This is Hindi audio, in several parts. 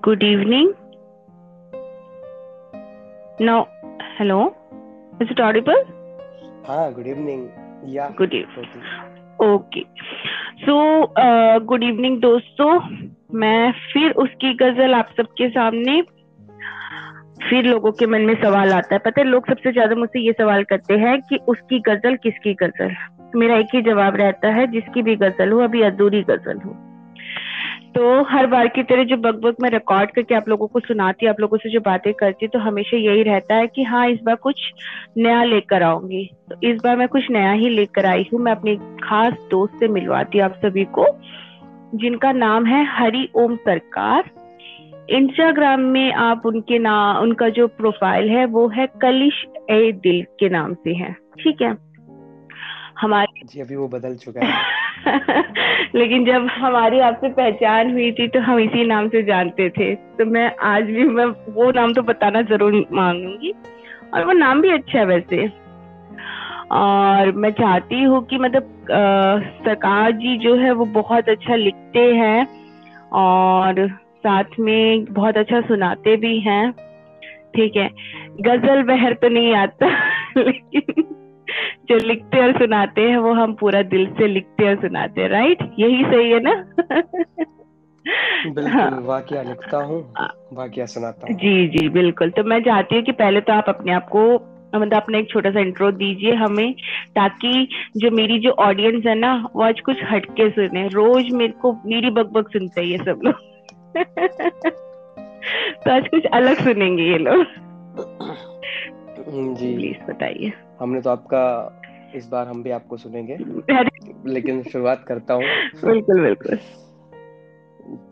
Good evening. No, hello. Is it audible? हाँ गुड इवनिंग या Good evening. Okay so good evening दोस्तों मैं फिर उसकी गज़ल आप सबके सामने फिर लोगों के मन में सवाल आता है पता है लोग सबसे ज़्यादा मुझसे ये सवाल करते हैं कि उसकी गज़ल किसकी गज़ल मेरा एक ही जवाब रहता है जिसकी भी गज़ल हो अभी अधूरी गज़ल हो तो हर बार की तरह जो बग बग में रिकॉर्ड करके आप लोगों को सुनाती आप लोगों से जो बातें करती तो हमेशा यही रहता है कि हाँ इस बार कुछ नया लेकर आऊँगी। तो इस बार मैं कुछ नया ही लेकर आई हूँ। मैं अपने खास दोस्त से मिलवाती हूँ आप सभी को जिनका नाम है हरि ओम सरकार। इंस्टाग्राम में आप उनके नाम उनका जो प्रोफ़ाइल है वो है कलिश ए दिल के नाम से है। ठीक है? हमारे जी अभी वो बदल चुका है। लेकिन जब हमारी आपसे पहचान हुई थी तो हम इसी नाम से जानते थे। तो मैं आज भी, मैं वो नाम तो बताना ज़रूर मांगूँगी। और वो नाम भी अच्छा है वैसे। और मैं चाहती हूँ कि मतलब सरकार जी जो है, वो बहुत अच्छा लिखते हैं और साथ में बहुत अच्छा सुनाते भी हैं। ठीक है? गज़ल बहर तो नहीं आता, लेकिन जो लिखते और सुनाते हैं वो हम पूरा दिल से लिखते और सुनाते हैं राइट यही सही है ना? बिल्कुल हाँ। वाकया लिखता हूँ वाकया सुनाता हूँ। जी जी बिल्कुल। तो मैं चाहती हूँ कि पहले तो आप अपने आप को मतलब अपना एक छोटा सा इंट्रो दीजिए हमें ताकि जो मेरी जो ऑडियंस है ना वो आज कुछ हटके सुने। रोज मेरे को मेरी बकबक सुनते हैं ये सब लोग। तो आज कुछ अलग सुनेंगे ये लोग। जी। प्लीज़ बताइए। हमने तो आपका इस बार हम भी आपको सुनेंगे। लेकिन शुरुआत करता हूँ। बिल्कुल बिल्कुल।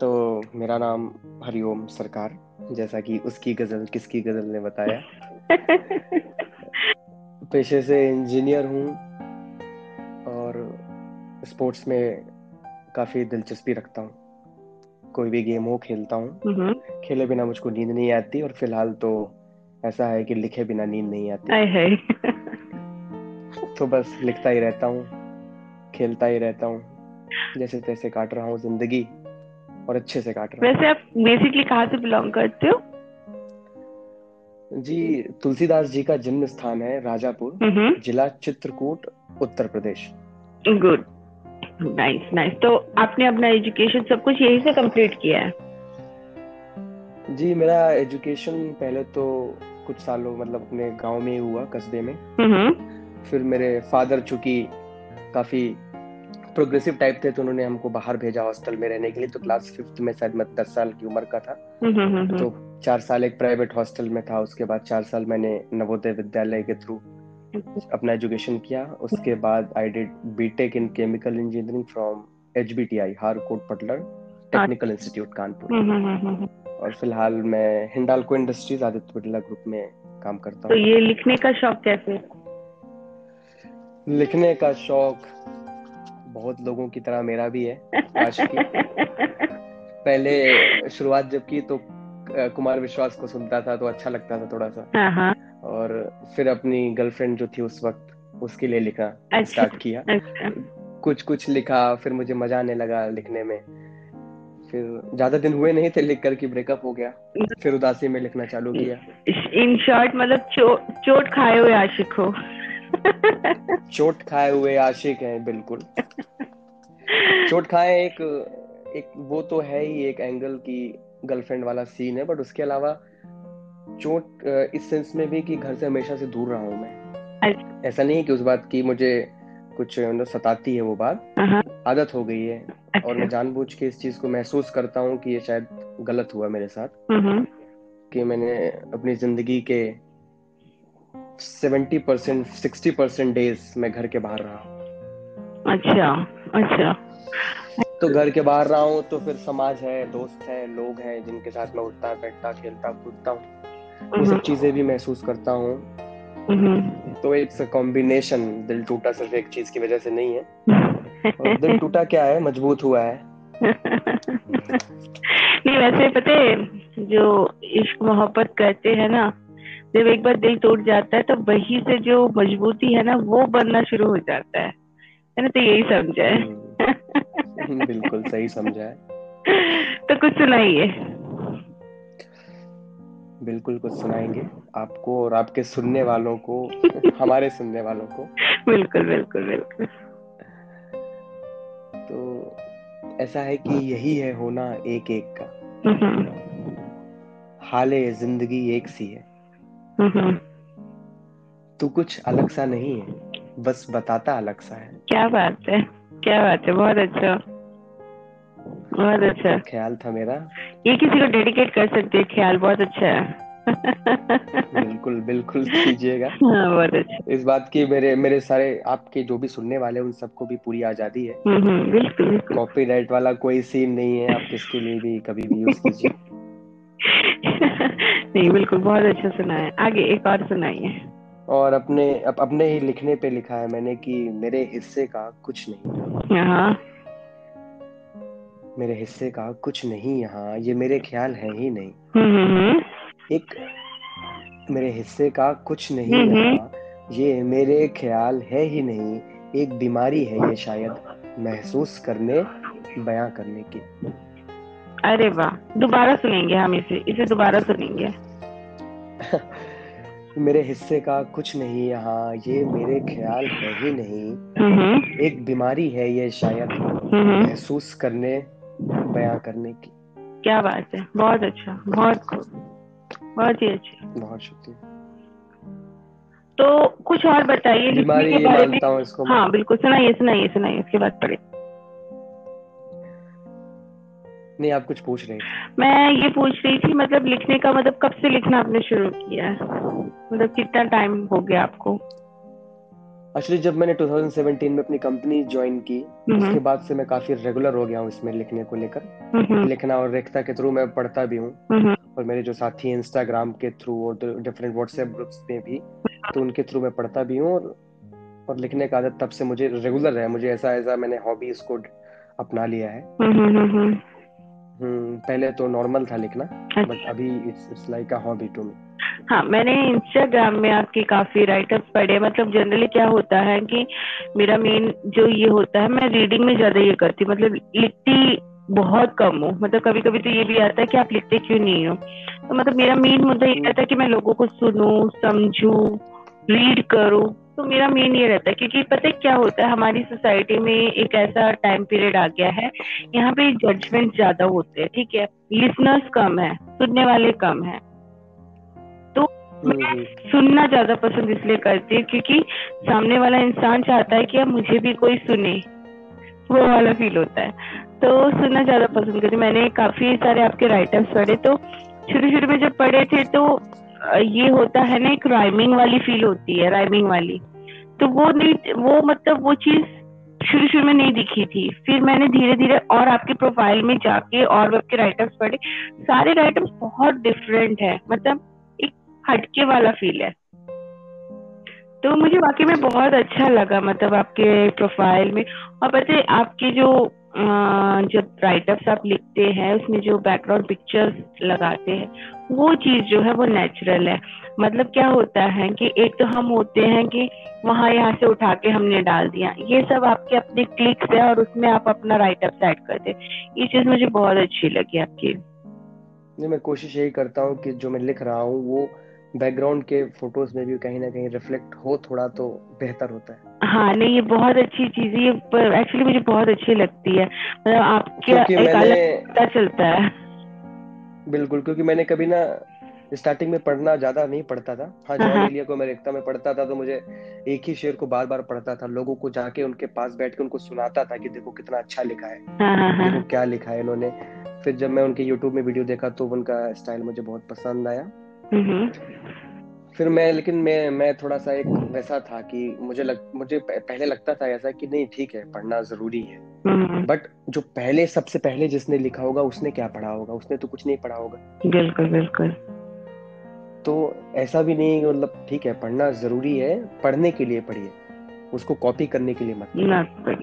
तो मेरा नाम हरिओम सरकार जैसा कि उसकी गज़ल किसकी गज़ल ने बताया। पेशे से इंजीनियर हूँ और स्पोर्ट्स में काफ़ी दिलचस्पी रखता हूँ। कोई भी गेम हो खेलता हूँ। हम्म, खेले बिना मुझको नींद नहीं आती और फ़िलहाल तो ऐसा है कि लिखे बिना नींद नहीं आती। आए हाय। तो बस लिखता ही रहता हूँ खेलता ही रहता हूँ जैसे तैसे काट रहा हूँ ज़िंदगी और अच्छे से काट रहा वैसे आप बेसिकली कहाँ से बिलोंग करते हो? जी तुलसीदास जी का जन्म स्थान है राजापुर हम्म। जिला Chitrakoot Uttar Pradesh. Good nice nice तो आपने अपना एजुकेशन सब कुछ यहीं से कंप्लीट किया है? जी मेरा एजुकेशन पहले तो कुछ सालों मतलब अपने गाँव में ही हुआ कस्बे में। हम्म। फिर मेरे फादर चूँकि काफ़ी प्रोग्रेसिव टाइप थे तो उन्होंने हमको बाहर भेजा हॉस्टल में रहने के लिए। तो क्लास फिफ्थ में शायद मैं दस साल की उम्र का था। हम्म हम्म तो चार साल एक प्राइवेट हॉस्टल में था। उसके बाद चार साल मैंने नवोदय विद्यालय के थ्रू अपना एजुकेशन किया। उसके बाद I did BTech in chemical engineering from H B T I Harcourt Butler Technical Institute Kanpur और फ़िलहाल मैं हिंडाल्को इंडस्ट्रीज़ आदित्य बिरला ग्रुप में काम करता हूँ। तो ये लिखने का शौक कैसे लिखने का शौक बहुत लोगों की तरह मेरा भी है की। पहले शुरुआत जब की तो कुमार विश्वास को सुनता था तो अच्छा लगता था थोड़ा सा। हाँ हाँ। और फिर अपनी गर्लफ्रेंड जो थी उस वक्त उसके लिए लिखा अच्छा। स्टार्ट किया। अच्छा। कुछ कुछ लिखा फिर मुझे मज़ा आने लगा लिखने में। फिर ज़्यादा दिन हुए नहीं थे लिख कर कि ब्रेकअप हो गया। फिर उदासी में लिखना चालू किया। इन शॉर्ट मतलब चो, चोट खाए हुए आशिक हो। चोट खाए हुए आशिक हैं बिल्कुल। चोट खाए एक एक वो तो है ही एक एंगल की गर्लफ्रेंड वाला सीन है बट उसके अलावा चोट इस सेंस में भी कि घर से हमेशा से दूर रहा हूँ मैं। ऐसा नहीं है कि उस बात की मुझे कुछ मतलब सताती है वो बात। हाँ, आदत हो गई है। और मैं अच्छा जानबूझ के इस चीज़ को महसूस करता हूँ कि ये शायद गलत हुआ मेरे साथ। हम्म कि मैंने अपनी ज़िंदगी के 70 परसेंट सिक्सटी परसेंट डेज़ मैं घर के बाहर रहा अच्छा अच्छा। तो घर के बाहर रहा हूँ तो फिर समाज है दोस्त है लोग हैं जिनके साथ मैं उठता बैठता खेलता कूदता हूँ। वो सब चीज़ें भी महसूस करता हूँ। हम्म तो इट्स अ कॉम्बिनेशन दिल टूटा सिर्फ़ एक चीज़ की वजह से नहीं है। और दिल टूटा क्या है? मज़बूत हुआ है। नहीं वैसे पता है जो इश्क मोहब्बत करते हैं ना जब एक बार दिल टूट जाता है तो वही से जो मजबूती है ना वो बनना शुरू हो जाता है। है ना? तो यही समझा है। हम्म, बिल्कुल सही समझा है। तो कुछ सुनाइए। बिल्कुल कुछ सुनाएँगे आपको और आपके सुनने वालों को हमारे सुनने वालों को। बिल्कुल बिल्कुल बिल्कुल। तो ऐसा है कि यही है होना एक एक का हाले ज़िंदगी एक सी है। तू कुछ अलग सा नहीं है बस बताता अलग सा है। क्या बात है क्या बात है बहुत अच्छा। बहुत अच्छा। ख्याल था मेरा? ये किसी को डेडिकेट कर सकते हैं ख्याल बहुत अच्छा है। बिल्कुल बिल्कुल कीजिएगा। हाँ अच्छा। इस बात की मेरे मेरे सारे आपके जो भी सुनने वाले उन सबको भी पूरी आज़ादी है। हम्म, हम्म, बिल्कुल कॉपीराइट वाला कोई सीन नहीं है आप किसके लिए भी कभी भी यूज़ कीजिए। नहीं बिल्कुल बहुत अच्छा सुना है। आगे एक और सुनाइए। और अपने अप, अपने ही लिखने पे लिखा है मैंने कि मेरे हिस्से का कुछ नहीं। हाँ मेरे हिस्से का कुछ नहीं यहाँ ये मेरे ख्याल है ही नहीं। हम्म, एक मेरे हिस्से का कुछ नहीं हम्म, यहाँ ये मेरे ख्याल है ही नहीं एक बीमारी है ये शायद महसूस करने बयां करने की। अरे वाह दोबारा सुनेंगे हम इसे इसे दोबारा सुनेंगे। मेरे हिस्से का कुछ नहीं यहाँ ये मेरे ख्याल है ही नहीं हम्म, एक बीमारी है ये शायद हम्म, महसूस करने बयां करने की। क्या बात है बहुत अच्छा बहुत खूब। बहुत ही अच्छा। बहुत शुक्रिया। तो कुछ और बताइए लिखने के बारे में। इसको हाँ बिल्कुल सुनाइए सुनाइए सुनाइए इसके बाद पढ़े नहीं आप कुछ पूछ रही मैं ये पूछ रही थी मतलब लिखने का मतलब कब से लिखना आपने शुरू किया है? मतलब कितना टाइम हो गया आपको? एक्चुअली जब मैंने 2017 में अपनी कंपनी ज्वाइन की हम्म, उसके बाद से मैं काफ़ी रेगुलर हो गया हूँ इसमें लिखने को लेकर। हम्म, लिखना और रेखता के थ्रू मैं पढ़ता भी हूँ। और मेरे जो साथी हैं इंस्टाग्राम के थ्रू और डिफरेंट व्हाट्सएप ग्रुप्स में भी तो उनके थ्रू मैं पढ़ता भी हूँ और और लिखने का आदत तब से मुझे रेगुलर है। मुझे ऐसा ऐसा मैंने हॉबी इसको अपना लिया है। हम्म, हम्म, हम्म, पहले तो नॉर्मल था लिखना अच्छा। बट अभी it's like a hobby to me हाँ मैंने इंस्टाग्राम में आपके काफ़ी राइटर्स पढ़े। मतलब जनरली क्या होता है कि मेरा मेन जो ये होता है मैं रीडिंग में ज़्यादा ये करती मतलब लिखती बहुत कम हूँ। मतलब कभी कभी तो ये भी आता है कि आप लिखते क्यों नहीं हो? तो मतलब मेरा मेन मुद्दा ये रहता है कि मैं लोगों को सुनूं समझूं रीड करूँ। तो मेरा मेन ये रहता है क्योंकि पता है क्या होता है? हमारी सोसाइटी में एक ऐसा टाइम पीरियड आ गया है यहाँ पे जजमेंट ज़्यादा होते हैं ठीक है? लिसनर्स कम है सुनने वाले कम है। तो मैं सुनना ज़्यादा पसंद इसलिए करती हूँ क्योंकि सामने वाला इंसान चाहता है कि अब मुझे भी कोई सुने। वो वाला फील होता है। तो सुनना ज़्यादा पसंद करती मैंने काफ़ी सारे आपके राइटर्स पढ़े तो शुरू शुरू में जब पढ़े थे तो ये होता है ना, एक राइमिंग वाली फील होती है राइमिंग वाली। तो वो नहीं, वो मतलब वो चीज़ शुरू शुरू में नहीं दिखी थी। फिर मैंने धीरे धीरे और आपके प्रोफ़ाइल में जाके और आपके राइटर्स पढ़े। सारे राइटर्स बहुत डिफरेंट है मतलब एक हटके वाला फील है। तो मुझे वाकई में बहुत अच्छा लगा मतलब आपके प्रोफ़ाइल में। और पता आपके जो जब राइटर्स आप लिखते हैं, उसमें जो बैकग्राउंड पिक्चर्स लगाते हैं, वो चीज़ जो है वो नेचुरल है। मतलब क्या होता है कि एक तो हम होते हैं कि वहाँ यहाँ से उठा के हमने डाल दिया। ये सब आपके अपने क्लिक्स है और उसमें आप अपना राइटअप सेट करते ये चीज़ मुझे बहुत अच्छी लगी आपकी। नहीं, मैं कोशिश यही करता हूँ कि जो मैं लिख रहा हूँ, वो बैकग्राउंड के फ़ोटोज़ में भी कहीं ना कहीं रिफ्लेक्ट हो थोड़ा तो बेहतर होता है। हाँ नहीं ये बहुत अच्छी चीज़ है ये एक्चुअली मुझे बहुत अच्छी लगती है। मतलब आपके एक अलग पता चलता है। बिल्कुल क्योंकि मैंने कभी ना स्टार्टिंग में पढ़ना ज़्यादा नहीं पढ़ता था। हाँ हाँ, जॉन हाँ। एलिया को मैं लिखता में पढ़ता था तो मुझे एक ही शेर को बार बार पढ़ता था। लोगों को जाके उनके पास बैठ के उनको सुनाता था कि देखो कितना अच्छा लिखा है। हाँ हाँ हाँ। देखो क्या लिखा है इन्होंने। फिर जब मैं उनके यूट्यूब में वीडियो देखा तो उनका स्टाइल मुझे बहुत पसंद आया। हम्म, फिर मैं लेकिन मैं मैं थोड़ा सा एक वैसा था कि मुझे लग मुझे पहले लगता था ऐसा कि नहीं ठीक है पढ़ना ज़रूरी है। हम्म, बट जो पहले सबसे पहले जिसने लिखा होगा उसने क्या पढ़ा होगा? उसने तो कुछ नहीं पढ़ा होगा। बिल्कुल बिल्कुल। तो ऐसा भी नहीं मतलब ठीक है पढ़ना ज़रूरी है पढ़ने के लिए पढ़िए। उसको कॉपी करने के लिए मत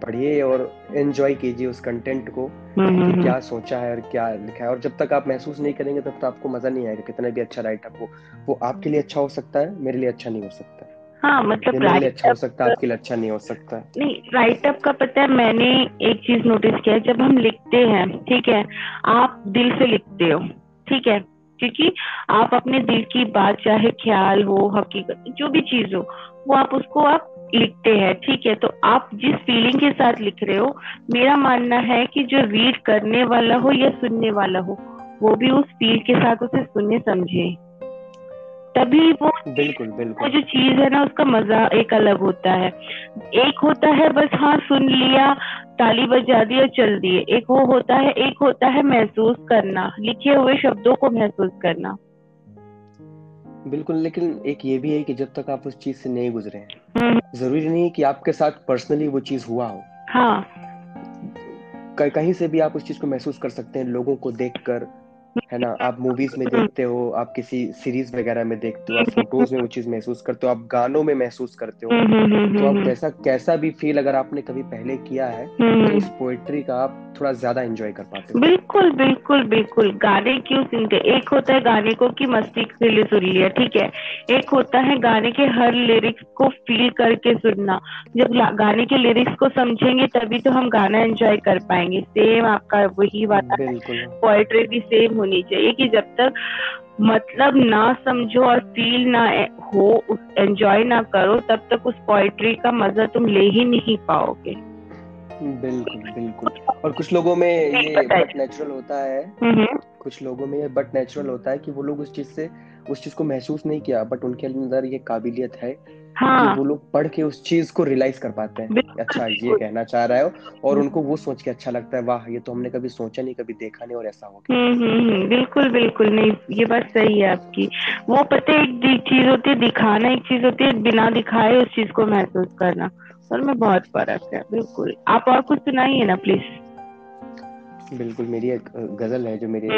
पढ़िए। और एंजॉय कीजिए उस कंटेंट को हम्म, कि हम्म, क्या सोचा है और क्या लिखा है। और जब तक आप महसूस नहीं करेंगे तब तक आपको मज़ा नहीं आएगा कितना भी अच्छा राइटअप हो। वो आपके लिए अच्छा हो सकता है मेरे लिए अच्छा नहीं हो सकता। हाँ मतलब अच्छा हो सकता है आपके लिए अच्छा नहीं हो सकता। नहीं राइटअप का पता है मैंने एक चीज़ नोटिस किया है जब हम लिखते हैं ठीक है आप दिल से लिखते हो ठीक है क्योंकि आप अपने दिल की बात, चाहे ख्याल हो, हकीकत, जो भी चीज़ हो, वो आप उसको आप लिखते हैं, ठीक है? तो आप जिस फीलिंग के साथ लिख रहे हो, मेरा मानना है कि जो रीड करने वाला हो या सुनने वाला हो, वो भी उस फील के साथ उसे सुनने, समझे। तभी वो बिल्कुल बिल्कुल। वो जो चीज़ है ना उसका मज़ा एक अलग होता है। एक होता है बस हाँ सुन लिया ताली बजा दी और चल दिए। एक वो होता है एक होता है महसूस करना लिखे हुए शब्दों को महसूस करना। बिल्कुल लेकिन एक ये भी है कि जब तक आप उस चीज़ से नहीं गुजरे हैं हम्म, ज़रूरी नहीं कि आपके साथ पर्सनली वो चीज़ हुआ हो। हाँ। कहीं से भी आप उस चीज़ को महसूस कर सकते हैं लोगों को देखकर है ना? आप मूवीज़ में देखते हो आप किसी सीरीज़ वगैरह में देखते हो आप फ़ोटोज़ में वो चीज़ महसूस करते हो आप गानों में महसूस करते हो हम्म, हम्म, हम्म, तो आप कैसा कैसा भी फील अगर आपने कभी पहले किया है तो उस पोएट्री का आप थोड़ा ज़्यादा एंजॉय कर पाते हो। बिल्कुल बिल्कुल बिल्कुल। गाने क्यों सुनते एक होता है गाने को कि मस्ती के लिए सुन लिया ठीक है? एक होता है गाने के हर लिरिक्स को फील करके सुनना। जब गाने के लिरिक्स को समझेंगे तभी तो हम गाना एंजॉय कर पाएँगे। सेम आपका वही बात है। पोएट्री भी सेम होनी चाहिए कि जब तक मतलब ना समझो और फील ना हो एंजॉय ना करो तब तक उस पोएट्री का मज़ा तुम ले ही नहीं पाओगे। बिल्कुल बिल्कुल। और कुछ लोगों में ये बट नेचुरल होता है। हम्म कुछ लोगों में ये बट नेचुरल होता है कि वो लोग उस चीज़ से उस चीज़ को महसूस नहीं किया बट उनके अंदर ये काबिलियत है हाँ। वो लोग पढ़ के उस चीज़ को रियलाइज़ कर पाते हैं अच्छा ये कहना चाह रहा है और उनको वो सोच के अच्छा लगता है वाह ये तो हमने कभी सोचा नहीं कभी देखा नहीं और ऐसा हो गया। हम्म हम्म हम्म, बिल्कुल बिल्कुल नहीं ये बात सही है आपकी। वो पता एक चीज़ होती है दिखाना एक चीज़ होती है बिना दिखाए उस चीज़ को महसूस करना। और में बहुत फ़र्क है बिल्कुल। आप और कुछ सुनाइए ना प्लीज़ बिल्कुल मेरी एक गज़ल है जो मेरे।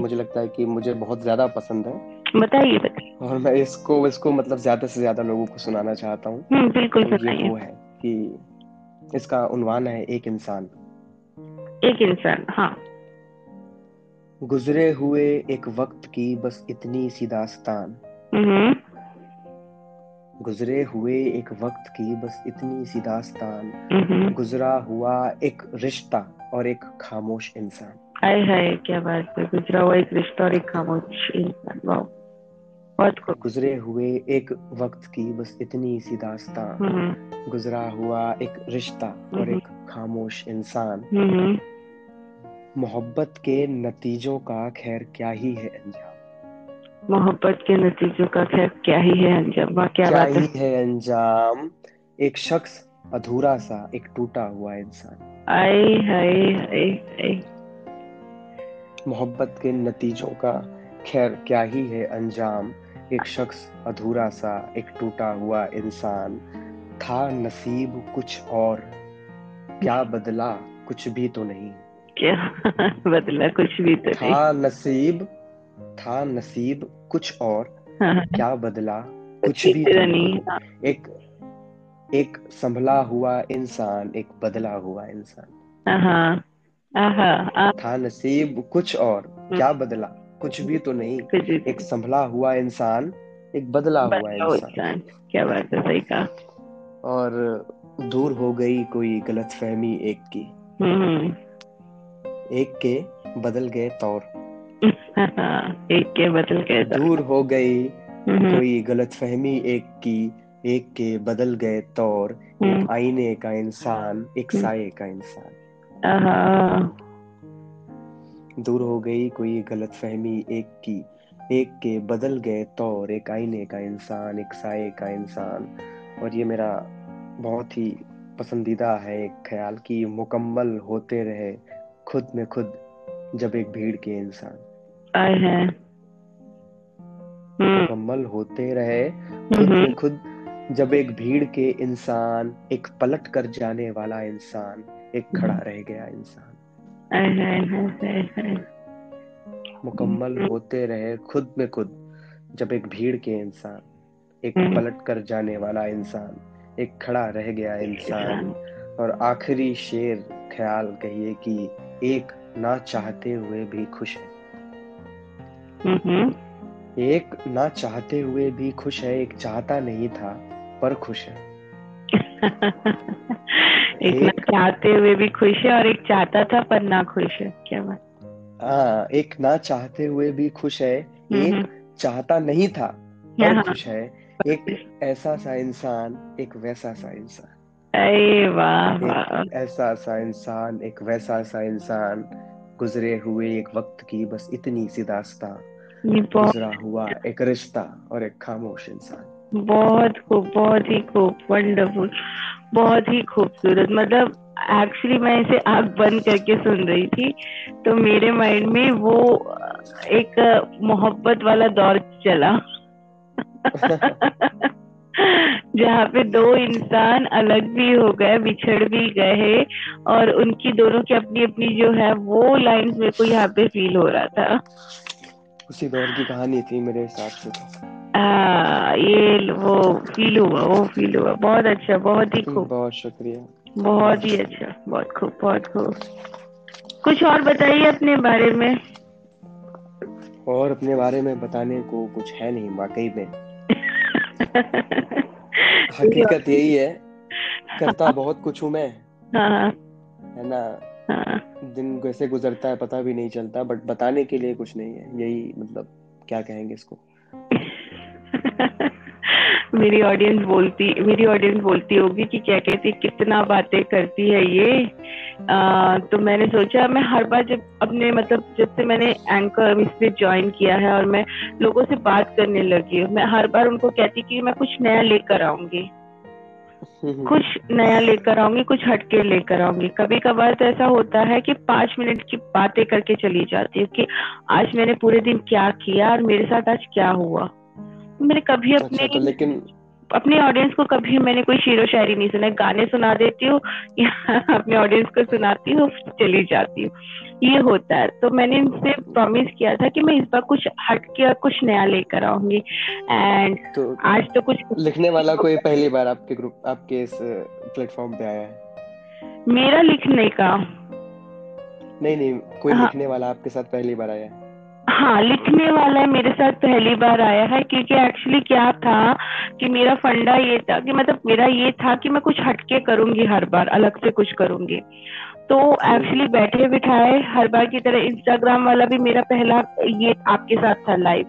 मुझे लगता है कि मुझे बहुत ज़्यादा पसंद है। बताइए बताइए। और मैं इसको इसको मतलब ज़्यादा से ज़्यादा लोगों को सुनाना चाहता हूँ। हम्म बिल्कुल तो ये वो है कि इसका उन्वान है एक इंसान। एक इंसान हाँ। गुजरे हुए एक वक्त की बस इतनी सी दास्तान। हम्म। गुजरे हुए एक वक्त की बस इतनी सी दास्तान। हम्म। गुजरा हुआ एक रिश्ता और एक खामोश इंसान। हाय हाय क्या बात है। गुजरा हुआ एक रिश्ता और एक खामोश इंसान वाह बहुत खूब गुजरे हुए एक वक्त की बस इतनी सी दास्तान। हम्म। गुजरा हुआ एक रिश्ता और हम्म। एक खामोश इंसान। हम्म। मोहब्बत के नतीजों का खैर क्या ही है अंजाम? मोहब्बत के नतीजों का खैर क्या ही है अंजाम? वाह क्या क्या बात है। ही अंजाम? एक शख्स अधूरा सा एक टूटा हुआ इंसान। आए हाय हाय। मोहब्बत के नतीजों का खैर क्या ही है अंजाम? एक शख्स अधूरा सा एक टूटा हुआ इंसान था नसीब कुछ और क्या बदला कुछ भी तो नहीं। क्या? बदला कुछ भी तो था नहीं। था नसीब था नसीब कुछ और क्या बदला कुछ भी तो नहीं नहीं। हाँ, एक एक संभला हुआ इंसान एक बदला हुआ इंसान। हाँ हाँ हाँ। था नसीब कुछ और क्या बदला कुछ भी तो नहीं। एक संभला हुआ इंसान एक बदला हुआ बदला हुआ इंसान। क्या बात है सही कहा। और दूर हो गई कोई गलत फहमी एक की। हम्म एक के बदल गए तौर। एक के बदल गए दूर हो गई हम्म, कोई गलत फहमी एक की। एक के बदल गए तौर। हम्म, एक आईने का इंसान एक साये का इंसान। दूर हो गई कोई गलत फहमी एक की एक के बदल गए तौर एक आईने का इंसान एक साये का इंसान। और ये मेरा बहुत ही पसंदीदा है एक ख्याल कि मुकम्मल होते रहे खुद में खुद जब एक भीड़ के इंसान। आए हैं हम्म, मुकम्मल होते रहे खुद हम्म, में खुद जब एक भीड़ के इंसान एक पलट कर जाने वाला इंसान एक खड़ा रह गया इंसान। मुकम्मल होते रहे खुद में खुद जब एक भीड़ के इंसान एक हम्म। पलट कर जाने वाला इंसान एक खड़ा रह गया इंसान और आखिरी शेर ख्याल कहिए कि एक ना चाहते हुए भी खुश है। हम्म, हम्म, एक ना चाहते हुए भी खुश है एक चाहता नहीं था पर खुश है। एक ना चाहते हुए भी खुश है और एक चाहता था पर ना खुश है। क्या बात? हाँ एक ना चाहते हुए भी खुश है हम्म, एक हम्म, चाहता नहीं था पर खुश है एक ऐसा सा इंसान एक वैसा सा इंसान। अरे वाह ऐसा सा इंसान एक वैसा सा इंसान गुजरे हुए एक वक्त की बस इतनी सी दास्तां गुजरा हुआ एक रिश्ता और एक खामोश इंसान। बहुत खूब बहुत ही खूब वंडरफुल बहुत ही खूबसूरत। मतलब एक्चुअली मैं इसे आग बंद करके सुन रही थी। तो मेरे माइंड में वो, एक मोहब्बत वाला दौर चला। जहाँ पे दो इंसान अलग भी हो गए, बिछड़ भी गए, और उनकी दोनों की अपनी अपनी जो है, वो लाइन मेरे को यहाँ पे फील हो रहा था। उसी दौर की कहानी थी मेरे हिसाब से तो। हाँ ये वो फील हुआ वो फील हुआ। बहुत अच्छा बहुत ही खूब। बहुत शुक्रिया। बहुत ही अच्छा बहुत खूब बहुत खूब। कुछ और बताइए अपने बारे में? और अपने बारे में बताने को कुछ है नहीं वाकई में। हकीकत यही है करता बहुत कुछ हूँ मैं। हाँ है। ना? हाँ। दिन कैसे गुजरता है पता भी नहीं चलता बट बताने के लिए कुछ नहीं है। यही मतलब क्या कहेंगे इसको? मेरी ऑडियंस बोलती मेरी ऑडियंस बोलती होगी कि क्या कहती कितना बातें करती है ये? आ, तो मैंने सोचा मैं हर बार जब अपने मतलब जब से मैंने एंकर इस पे ज्वाइन किया है और मैं लोगों से बात करने लगी हूँ मैं हर बार उनको कहती कि मैं कुछ नया लेकर आऊँगी। कुछ नया लेकर आऊँगी कुछ हटके लेकर आऊँगी। कभी कभार तो ऐसा होता है कि पाँच मिनट की बातें करके चली जाती है कि आज मैंने पूरे दिन क्या किया और मेरे साथ आज क्या हुआ। मैंने कभी अपने अच्छा तो लेकिन अपने ऑडियंस को कभी मैंने कोई शेरो शायरी नहीं सुना गाने सुना देती हूँ या अपने ऑडियंस को सुनाती हूँ चली जाती हूँ। ये होता है। तो मैंने इनसे प्रॉमिस किया था कि मैं इस बार कुछ हट के कुछ नया लेकर आऊँगी। एंड तो आज तो कुछ लिखने वाला कोई पहली बार आपके ग्रुप आपके इस प्लेटफॉर्म पे आया है? मेरा लिखने का। नहीं नहीं कोई हाँ। लिखने वाला आपके साथ पहली बार आया है? हाँ लिखने वाला है, मेरे साथ पहली बार आया है, क्योंकि एक्चुअली क्या था कि मेरा फंडा ये था कि मतलब मेरा ये था कि मैं कुछ हटके करूँगी हर बार, अलग से कुछ करूँगी। तो एक्चुअली बैठे बिठाए, हर बार की तरह इंस्टाग्राम वाला भी मेरा पहला ये आपके साथ था लाइव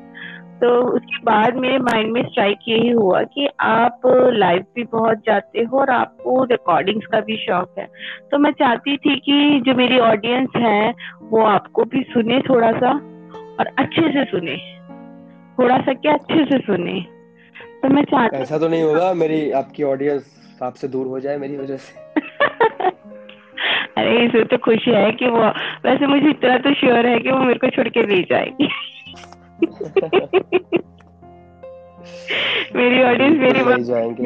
तो उसके बाद मेरे माइंड में स्ट्राइक यही हुआ कि आप लाइव भी बहुत जाते हो और आपको रिकॉर्डिंग्स का भी शौक है। तो मैं चाहती थी कि जो मेरी ऑडियंस है, वो आपको भी सुने थोड़ा सा। और अच्छे से सुने। थोड़ा सा क्या अच्छे से सुने। तो मैं चाहती ऐसा तो नहीं होगा मेरी आपकी ऑडियंस आपसे दूर हो जाए मेरी वजह से। अरे इसे तो खुशी है कि वो वैसे मुझे इतना तो श्योर है कि वो मेरे को छोड़ के नहीं जाएगी। मेरी ऑडियंस मेरी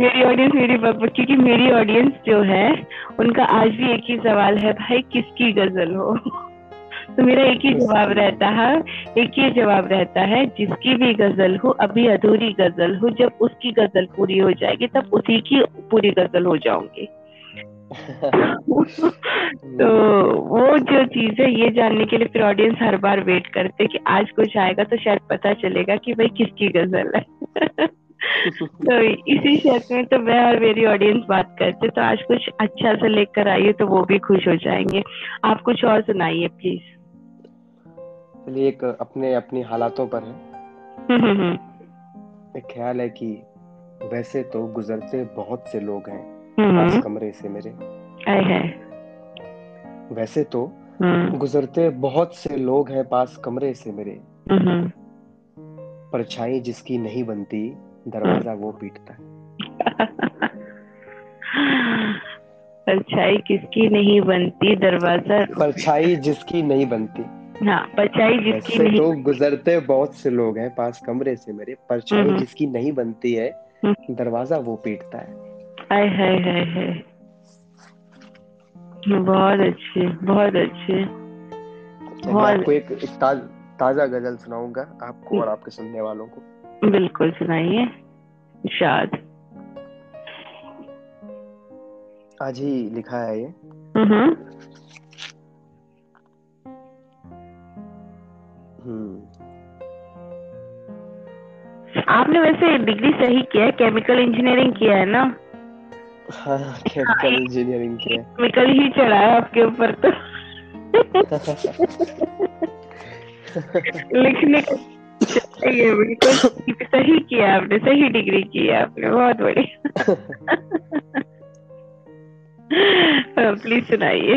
मेरी ऑडियंस मेरी क्योंकि मेरी ऑडियंस जो है उनका आज भी एक ही सवाल है भाई किसकी गज़ल हो? तो मेरा एक ही जवाब रहता है, एक ही जवाब रहता है, जिसकी भी गज़ल हो, अभी अधूरी गज़ल हो, जब उसकी गज़ल पूरी हो जाएगी, तब उसी की पूरी गज़ल हो जाऊँगी। तो वो जो चीज़ है, ये जानने के लिए फिर ऑडियंस हर बार वेट करते कि आज कुछ आएगा तो शायद पता चलेगा कि भाई किसकी गज़ल है। तो इसी शर्त में तो मैं और मेरी ऑडियंस बात करते तो आज कुछ अच्छा सा लेकर आइए तो वो भी खुश हो जाएँगे। आप कुछ और सुनाइए प्लीज़ चलिए एक अपने अपनी हालातों पर है। एक ख्याल है कि वैसे तो गुजरते बहुत से लोग हैं पास कमरे से मेरे। आए है। वैसे तो हम्म। गुजरते बहुत से लोग हैं पास कमरे से मेरे। परछाई जिसकी नहीं बनती दरवाज़ा वो पीटता है। परछाई किसकी नहीं बनती दरवाज़ा परछाई जिसकी नहीं बनती। हाँ परछाई जिसकी नहीं तो गुजरते बहुत से लोग हैं पास कमरे से मेरे परछाई हम्म। जिसकी नहीं बनती है हम्म। दरवाज़ा वो पीटता है। आय हाय हाय हाय। बहुत अच्छे बहुत अच्छे। बहुत आपको एक, एक ताज, ताज़ा गज़ल सुनाऊँगा आपको और आपके सुनने वालों को। बिल्कुल सुनाइए शाद आज ही लिखा है ये। आपने वैसे डिग्री सही किया है केमिकल इंजीनियरिंग किया है ना? हाँ केमिकल इंजीनियरिंग के केमिकल ही चढ़ा है आपके ऊपर तो। लिखने का बिल्कुल सही किया आपने सही डिग्री की है आपने बहुत बढ़िया। प्लीज़ सुनाइए।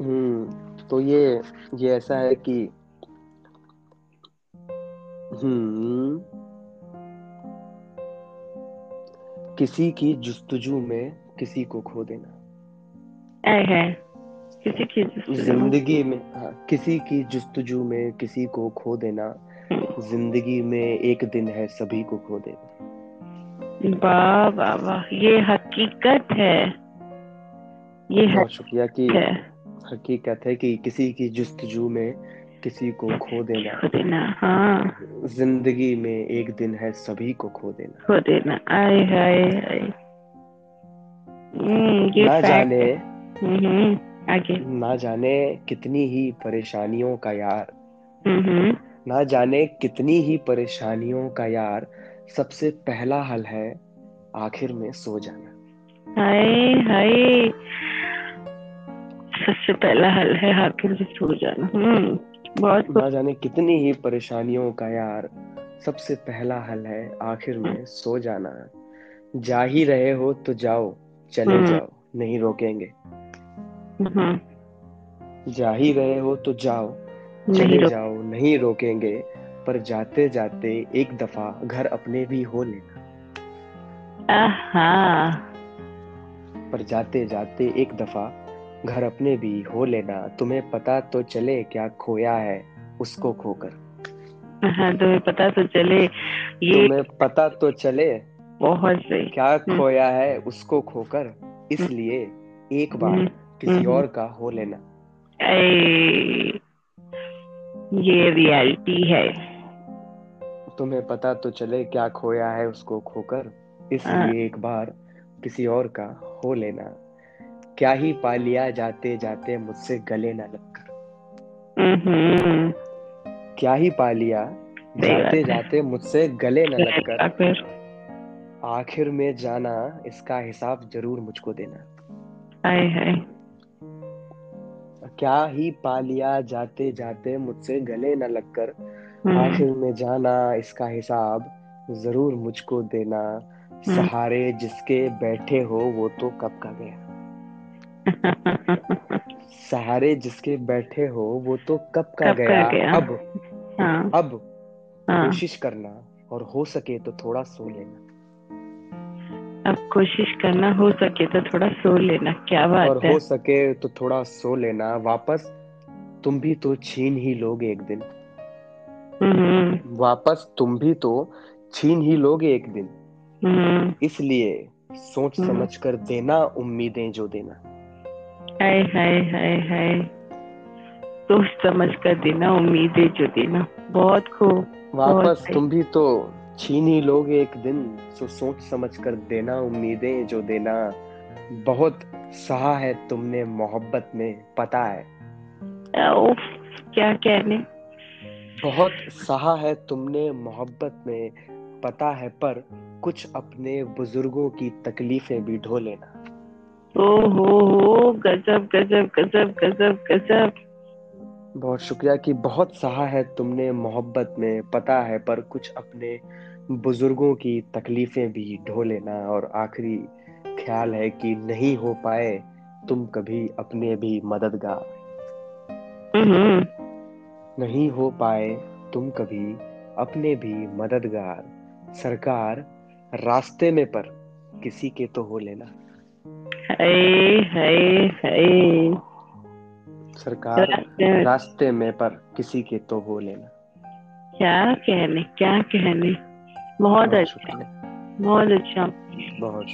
हम्म। तो ये ये ऐसा है कि हम्म किसी की जुस्तजू में किसी को खो देना। है किसी की ज़िंदगी में हाँ, किसी की जुस्तजू में किसी को खो देना। ज़िंदगी में एक दिन है सभी को खो देना। वाह वाह वाह ये हकीकत है। ये बहुत शुक्रिया की हकीकत है कि किसी की जुस्तजू में किसी को खो देना खो देना हाँ। ज़िंदगी में एक दिन है सभी को खो देना। खो देना आए हाय हाय हम्म, ना जाने हम्म, आगे। ना जाने कितनी ही परेशानियों का यार। हम्म, ना जाने कितनी ही परेशानियों का यार। सबसे पहला हल है आखिर में सो जाना। हाय हाय। सबसे पहला हल है आखिर में सो जाना। हम्म बहुत ना जाने कितनी ही परेशानियों का यार सबसे पहला हल है आखिर में सो जाना। जा ही रहे हो तो जाओ चले हम्म। जाओ नहीं रोकेंगे। हम्म। जा ही रहे हो तो जाओ चले जाओ नहीं रोकेंगे पर जाते जाते एक दफ़ा घर अपने भी हो लेना। पर जाते जाते एक दफ़ा घर अपने भी हो लेना तुम्हें पता तो चले क्या खोया है उसको खोकर हाँ तुम्हें पता तो चले ये तुम्हें पता तो चले बहुत सही क्या हम्म। खोया है उसको खोकर इसलिए एक बार हम्म। किसी हम्म। और का हो लेना ये रियलिटी है तुम्हें पता तो चले क्या खोया है उसको खोकर इसलिए हाँ। एक बार किसी और का हो लेना क्या ही पा लिया जाते जाते मुझसे गले न लगकर हम्म। क्या ही पा लिया जाते जाते मुझसे गले न लगकर आखिर में जाना इसका हिसाब ज़रूर मुझको देना। आए है क्या ही पा लिया जाते जाते मुझसे गले न लगकर हम्म। आखिर में जाना इसका हिसाब ज़रूर मुझको देना। हम्म। सहारे जिसके बैठे हो वो तो कब का गया। सहारे जिसके बैठे हो वो तो कब का कब गया, गया? अब। हाँ, अब। हाँ, कोशिश करना और हो सके तो थोड़ा सो लेना। अब कोशिश करना हो सके तो थोड़ा सो लेना। क्या बात और है। हो सके तो थोड़ा सो लेना। वापस तुम भी तो छीन ही लोगे एक दिन। हम्म। वापस तुम भी तो छीन ही लोगे एक दिन। हम्म। इसलिए सोच हम्म। समझ कर देना उम्मीदें जो देना। हाय हाय हाय हाय। तो समझ कर देना उम्मीदें जो देना। बहुत खूब वापस तुम भी तो छीन ही लोगे एक दिन सो सोच समझ कर देना उम्मीदें जो देना। बहुत सहा है तुमने मोहब्बत में पता है। क्या कहने? बहुत सहा है तुमने मोहब्बत में पता है पर कुछ अपने बुज़ुर्गों की तकलीफें भी ढो लेना। ओ हो हो गजब गजब गजब गजब गजब। बहुत शुक्रिया कि बहुत सहा है तुमने मोहब्बत में पता है पर कुछ अपने बुज़ुर्गों की तकलीफें भी ढो लेना और आखिरी ख्याल है कि नहीं हो पाए तुम कभी अपने भी मददगार। हम्म। नहीं हो पाए तुम कभी अपने भी मददगार। सरकार रास्ते में पर किसी के तो हो लेना। सरकार रास्ते में पर किसी के तो हो लेना। क्या कहने क्या कहने? बहुत अच्छा। बहुत अच्छा। बहुत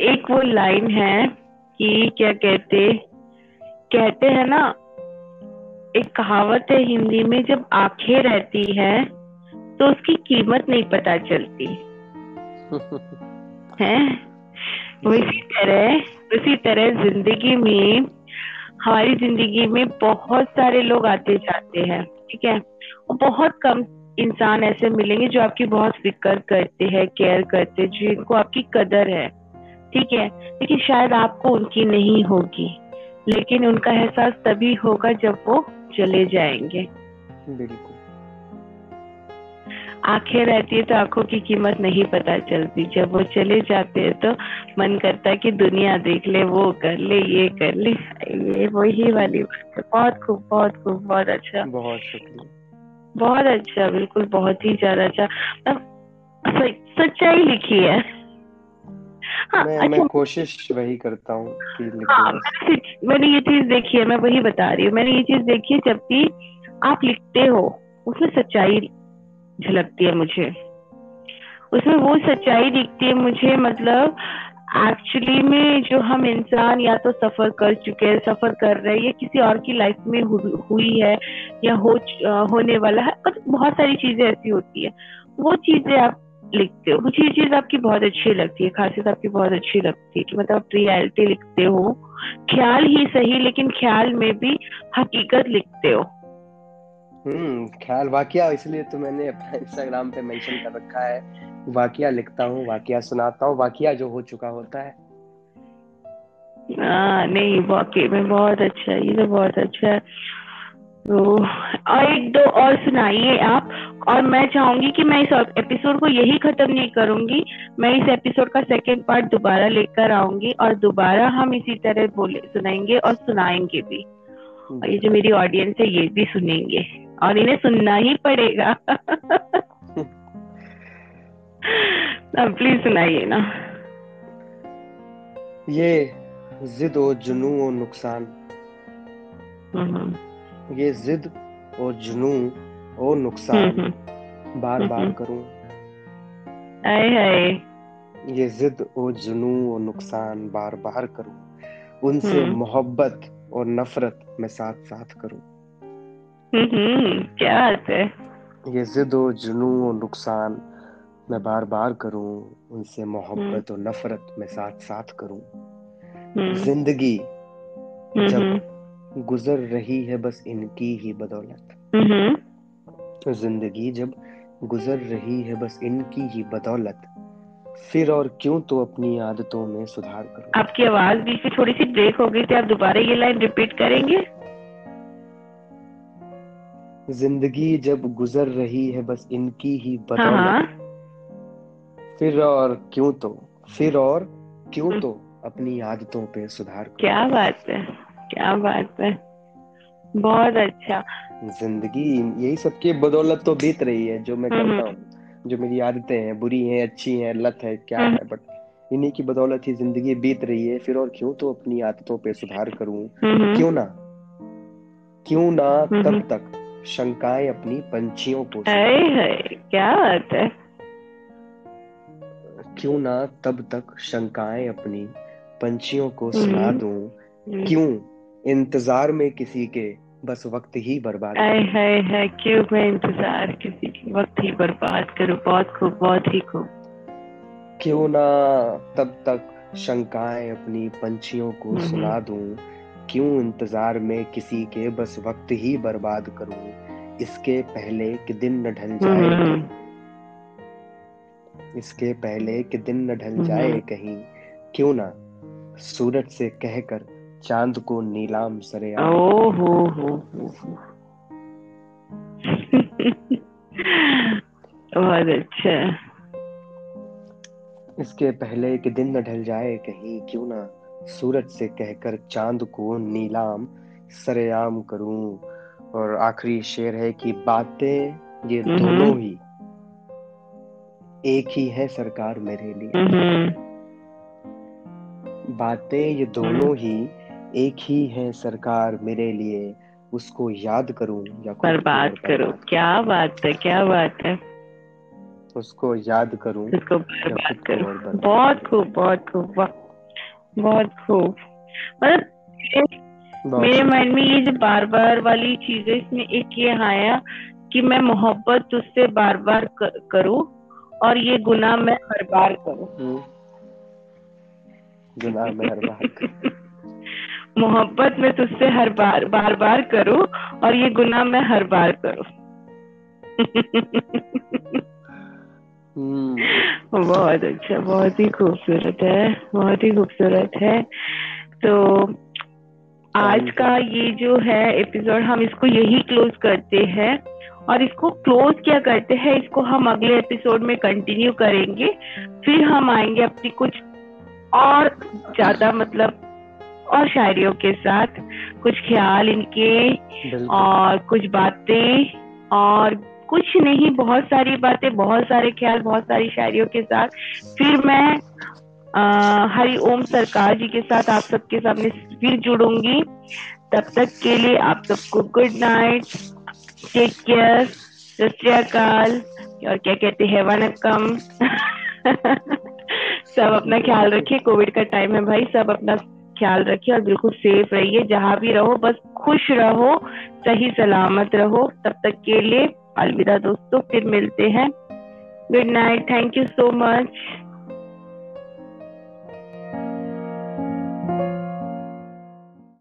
एक वो लाइन है कि क्या कहते कहते हैं ना एक कहावत है हिंदी में जब आँखें रहती है तो उसकी कीमत नहीं पता चलती। है? उसी तरह उसी तरह ज़िंदगी में, हमारी ज़िंदगी में बहुत सारे लोग आते जाते हैं, ठीक है? और बहुत कम इंसान ऐसे मिलेंगे जो आपकी बहुत फ़िक्र करते हैं, केयर करते हैं, जिनको आपकी कदर है, ठीक है? लेकिन शायद आपको उनकी नहीं होगी, लेकिन उनका एहसास तभी होगा जब वो चले जाएँगे। बिल्कुल। आँखें रहती है तो आँखों की कीमत नहीं पता चलती। जब वो चले जाते हैं तो मन करता है कि दुनिया देख ले वो कर ले ये कर ले। ये वही वाली बहुत खूब बहुत खूब बहुत अच्छा। बहुत शुक्रिया। बहुत अच्छा बिल्कुल बहुत ही ज़्यादा अच्छा। मतलब सच्चाई लिखी है। हाँ, मैं, अच्छा, मैं कोशिश वही करता हूँ हाँ, मैंने ये चीज़ देखी है मैं वही बता रही हूँ। मैंने ये चीज़ देखी है जब भी आप लिखते हो उसमें सच्चाई झलकती है मुझे। उसमें वो सच्चाई दिखती है मुझे मतलब एक्चुअली में जो हम इंसान या तो सफ़र कर चुके हैं, सफ़र कर रहे हैं, या किसी और की लाइफ में हुई है, या हो होने वाला है मतलब बहुत सारी चीज़ें ऐसी होती है। वो चीज़ें आप लिखते हो मुझे ये चीज़ आपकी बहुत अच्छी लगती है, खासियत आपकी बहुत अच्छी लगती है कि मतलब आप रियलिटी लिखते हो, ख्याल ही सही, लेकिन ख्याल में भी हकीकत लिखते हो। हम्म ख्याल वाकिया इसलिए तो मैंने अपना इंस्टाग्राम पे मेंशन कर रखा है। वाकिया लिखता हूँ वाकिया सुनाता हूँ वाकिया जो हो चुका होता है। आ, हाँ, नहीं वाकई में बहुत अच्छा है ये तो बहुत अच्छा है। तो और एक दो और सुनाइए आप और मैं चाहूँगी कि मैं इस एपिसोड को यही खत्म नहीं करूँगी मैं इस एपिसोड का सेकंड पार्ट दोबारा लेकर आऊँगी और दोबारा हम इसी तरह बोले सुनाएँगे और सुनाएँगे भी। और ये जो मेरी ऑडियंस है ये भी सुनेंगे। और इन्हें सुनना ही पड़ेगा अब प्लीज़ सुनाइए ना ये जिद और जुनू और नुकसान। हम्म। ये जिद और जुनू और नुकसान हम्म। बार बार हम्म। करूँ। आए हाय। ये जिद और जुनू और नुकसान बार बार करूँ। उनसे मोहब्बत और नफरत में साथ साथ करूँ। क्या बात है? ये जिद और जुनू और नुकसान मैं बार बार करूँ उनसे मोहब्बत और नफरत में साथ साथ करूँ। हम्म। ज़िंदगी जब गुजर रही है बस इनकी ही बदौलत। ज़िंदगी जब गुजर रही है बस इनकी ही बदौलत। फिर और क्यों तो अपनी आदतों में सुधार करूँ? आपकी आवाज़ बीच में थोड़ी सी ब्रेक हो गई थी आप दोबारा ये लाइन रिपीट करेंगे? ज़िंदगी जब गुजर रही है बस इनकी ही बदौलत। हाँ। फिर और क्यों तो? फिर और क्यों हम्म। तो अपनी आदतों पे सुधार करो? क्या बात है क्या बात है। बहुत अच्छा। ज़िंदगी यही सबकी बदौलत तो बीत रही है जो मैं हम्म, करता हूँ। हम्म। जो मेरी आदतें हैं बुरी हैं अच्छी हैं लत है क्या है बट इन्हीं की बदौलत ही ज़िंदगी बीत रही है। फिर और क्यों तो अपनी आदतों पे सुधार करूँ? क्यों ना? क्यों ना तब तक? शंकाएँ अपनी पंछियों को क्या बात है? क्यों ना तब तक शंकाएँ अपनी पंछियों को सुना हम्म। दूँ? हम्म। क्यों? इंतज़ार में किसी के बस वक्त ही बर्बाद है है है क्यों मैं इंतज़ार किसी के वक्त ही बर्बाद करूँ? बहुत खूब बहुत ही खूब। क्यों ना तब तक शंकाएँ अपनी पंछियों को हम्म। सुना दूँ? क्यों इंतज़ार में किसी के बस वक्त ही बर्बाद करूँ? इसके पहले कि दिन न ढल जाए हम्म। इसके पहले कि दिन न ढल जाए हम्म। कहीं। क्यों ना? सूरज से कहकर चाँद को नीलाम सरे ओ हो हो। बहुत अच्छा। इसके पहले कि दिन न ढल जाए कहीं क्यों ना? सूरज से कहकर चाँद को नीलाम सरेआम करूँ। और आखिरी शेर है कि बातें ये हम्म। दोनों ही एक ही है सरकार मेरे लिए। हम्म। बातें ये दोनों हम्म। ही एक ही है सरकार मेरे लिए। उसको याद करूँ या बर्बाद करूँ। क्या बात है क्या बात है। उसको याद करूँ उसको बर्बाद करूँ। बहुत खूब बहुत खूब। बहुत खूब मतलब मेरे माइंड में ये जो बार बार वाली चीज़ें इसमें एक ये आया कि मैं मोहब्बत उससे बार बार करूँ और ये गुनाह मैं हर बार करूँ हम्म। गुनाह मैं हर बार मोहब्बत में तुझसे हर बार बार बार करूँ और ये गुनाह मैं हर बार करूँ। बहुत अच्छा बहुत ही खूबसूरत है बहुत ही खूबसूरत है। तो आज का ये जो है एपिसोड हम इसको यही क्लोज करते हैं और इसको क्लोज क्या करते हैं इसको हम अगले एपिसोड में कंटिन्यू करेंगे। फिर हम आएँगे अपनी कुछ और ज़्यादा मतलब और शायरियों के साथ कुछ ख्याल इनके और कुछ बातें और कुछ नहीं, बहुत सारी बातें, बहुत सारे ख्याल, बहुत सारी शायरियों के साथ। फिर मैं हरि ओम सरकार जी के साथ आप सबके सामने फिर जुड़ूँगी। तब तक के लिए आप सबको गुड नाइट टेक केयर सत्याकाल और क्या कहते हैं वनकम सब अपना ख्याल रखिए, कोविड का टाइम है भाई, सब अपना ख्याल रखिए और बिल्कुल सेफ़ रहिए। जहाँ भी रहो, बस खुश रहो, सही सलामत रहो। तब तक के लिए अलविदा दोस्तों फिर मिलते हैं। Good night thank you so much